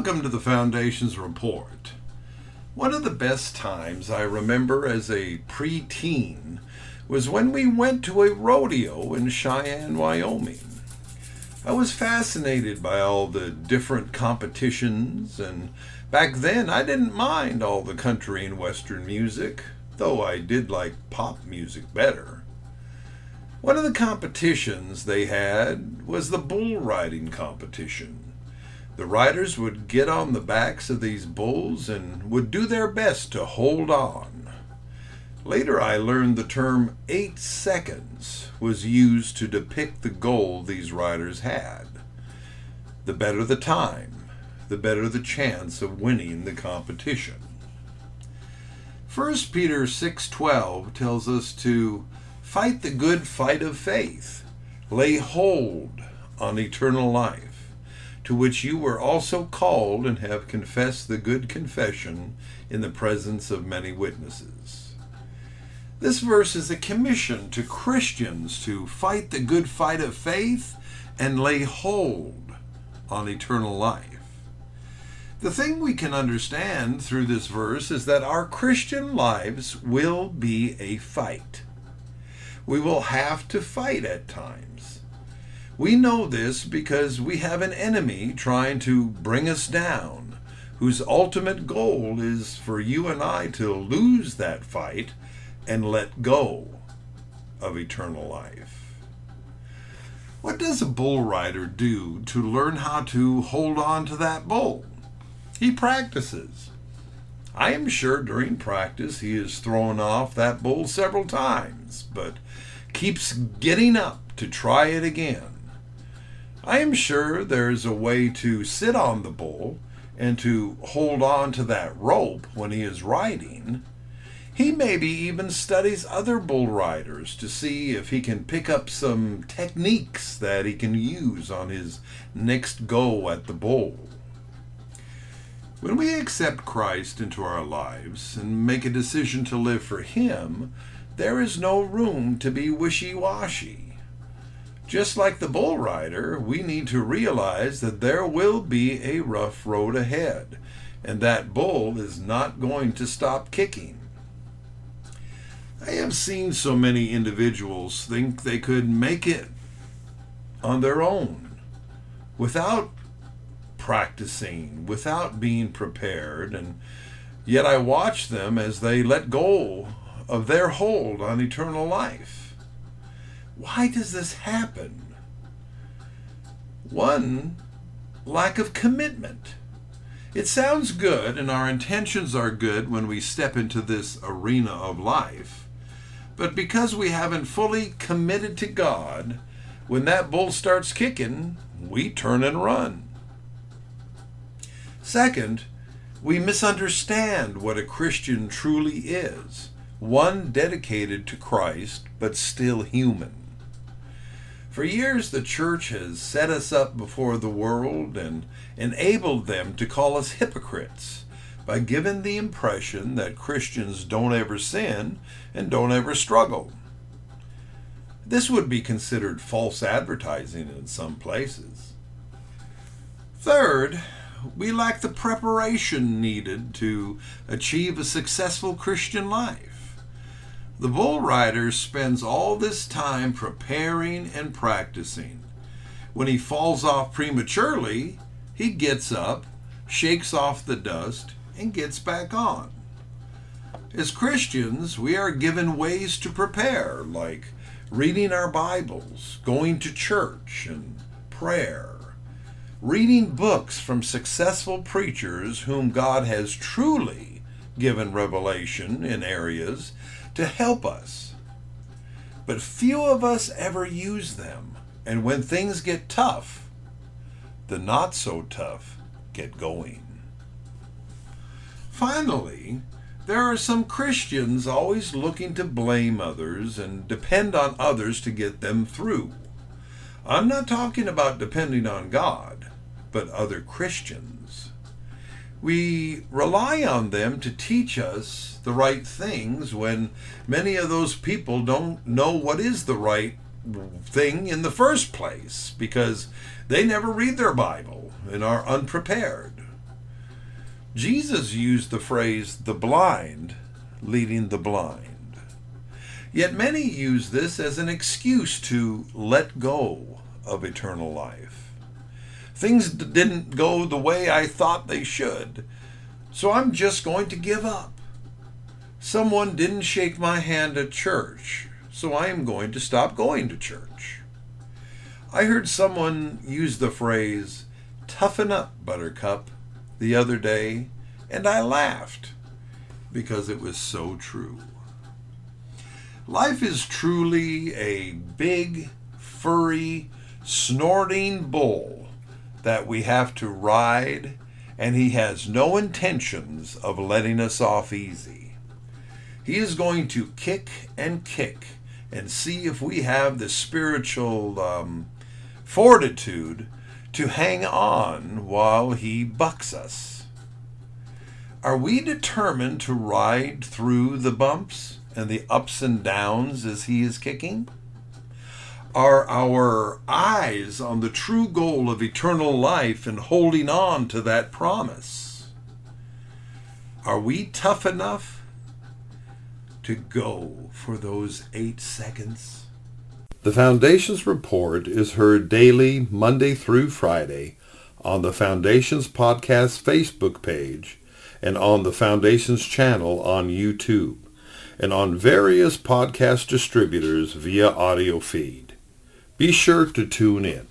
Welcome to the Foundation's report. One of the best times I remember as a preteen was when we went to a rodeo in Cheyenne, Wyoming. I was fascinated by all the different competitions, and back then I didn't mind all the country and western music, though I did like pop music better. One of the competitions they had was the bull riding competition. The riders would get on the backs of these bulls and would do their best to hold on. Later, I learned the term eight seconds was used to depict the goal these riders had. The better the time, the better the chance of winning the competition. 1 Peter 6:12 tells us to Fight the good fight of faith. Lay hold on eternal life, to which you were also called and have confessed the good confession in the presence of many witnesses. This verse is a commission to Christians to fight the good fight of faith and lay hold on eternal life. The thing we can understand through this verse is that our Christian lives will be a fight we will have to fight at times. We know this because we have an enemy trying to bring us down, whose ultimate goal is for you and I to lose that fight and let go of eternal life. What does a bull rider do to learn how to hold on to that bull? He practices. I am sure during practice he is thrown off that bull several times, but keeps getting up to try it again. I am sure there is a way to sit on the bull and to hold on to that rope when he is riding. He maybe even studies other bull riders to see if he can pick up some techniques that he can use on his next go at the bull. When we accept Christ into our lives and make a decision to live for Him, there is no room to be wishy washy. Just like the bull rider, we need to realize that there will be a rough road ahead, and that bull is not going to stop kicking. I have seen so many individuals think they could make it on their own without practicing, without being prepared, and yet I watch them as they let go of their hold on eternal life. Why does this happen? One, lack of commitment. It sounds good, and our intentions are good when we step into this arena of life. But because we haven't fully committed to God, when that bull starts kicking, we turn and run. Second, we misunderstand what a Christian truly is one dedicated to Christ, but still human. For years, the church has set us up before the world and enabled them to call us hypocrites by giving the impression that Christians don't ever sin and don't ever struggle. This would be considered false advertising in some places. Third, we lack the preparation needed to achieve a successful Christian life. The bull rider spends all this time preparing and practicing. When he falls off prematurely, he gets up, shakes off the dust, and gets back on. As Christians, we are given ways to prepare, like reading our Bibles, going to church, and prayer reading books from successful preachers whom God has truly given revelation in areas to help us. But few of us ever use them, and when things get tough, the not so tough get going. Finally, there are some Christians always looking to blame others and depend on others to get them through. I'm not talking about depending on God but other Christians. We rely on them to teach us the right things when many of those people don't know what is the right thing in the first place because they never read their Bible and are unprepared. Jesus used the phrase the blind leading the blind. Yet many use this as an excuse to let go of eternal life. Things didn't go the way I thought they should, so I'm just going to give up. Someone didn't shake my hand at church, so I am going to stop going to church. I heard someone use the phrase, toughen up, Buttercup, the other day, and I laughed because it was so true. Life is truly a big, furry, snorting bull that we have to ride, and he has no intentions of letting us off easy. He is going to kick and kick and see if we have the spiritual um, fortitude to hang on while he bucks us. Are we determined to ride through the bumps and the ups and downs as he is kicking? Are our eyes on the true goal of eternal life and holding on to that promise? Are we tough enough to go for those eight seconds? The Foundation's report is heard daily, Monday through Friday, on the Foundation's podcast Facebook page and on the Foundation's channel on YouTube and on various podcast distributors via audio feed. Be sure to tune in.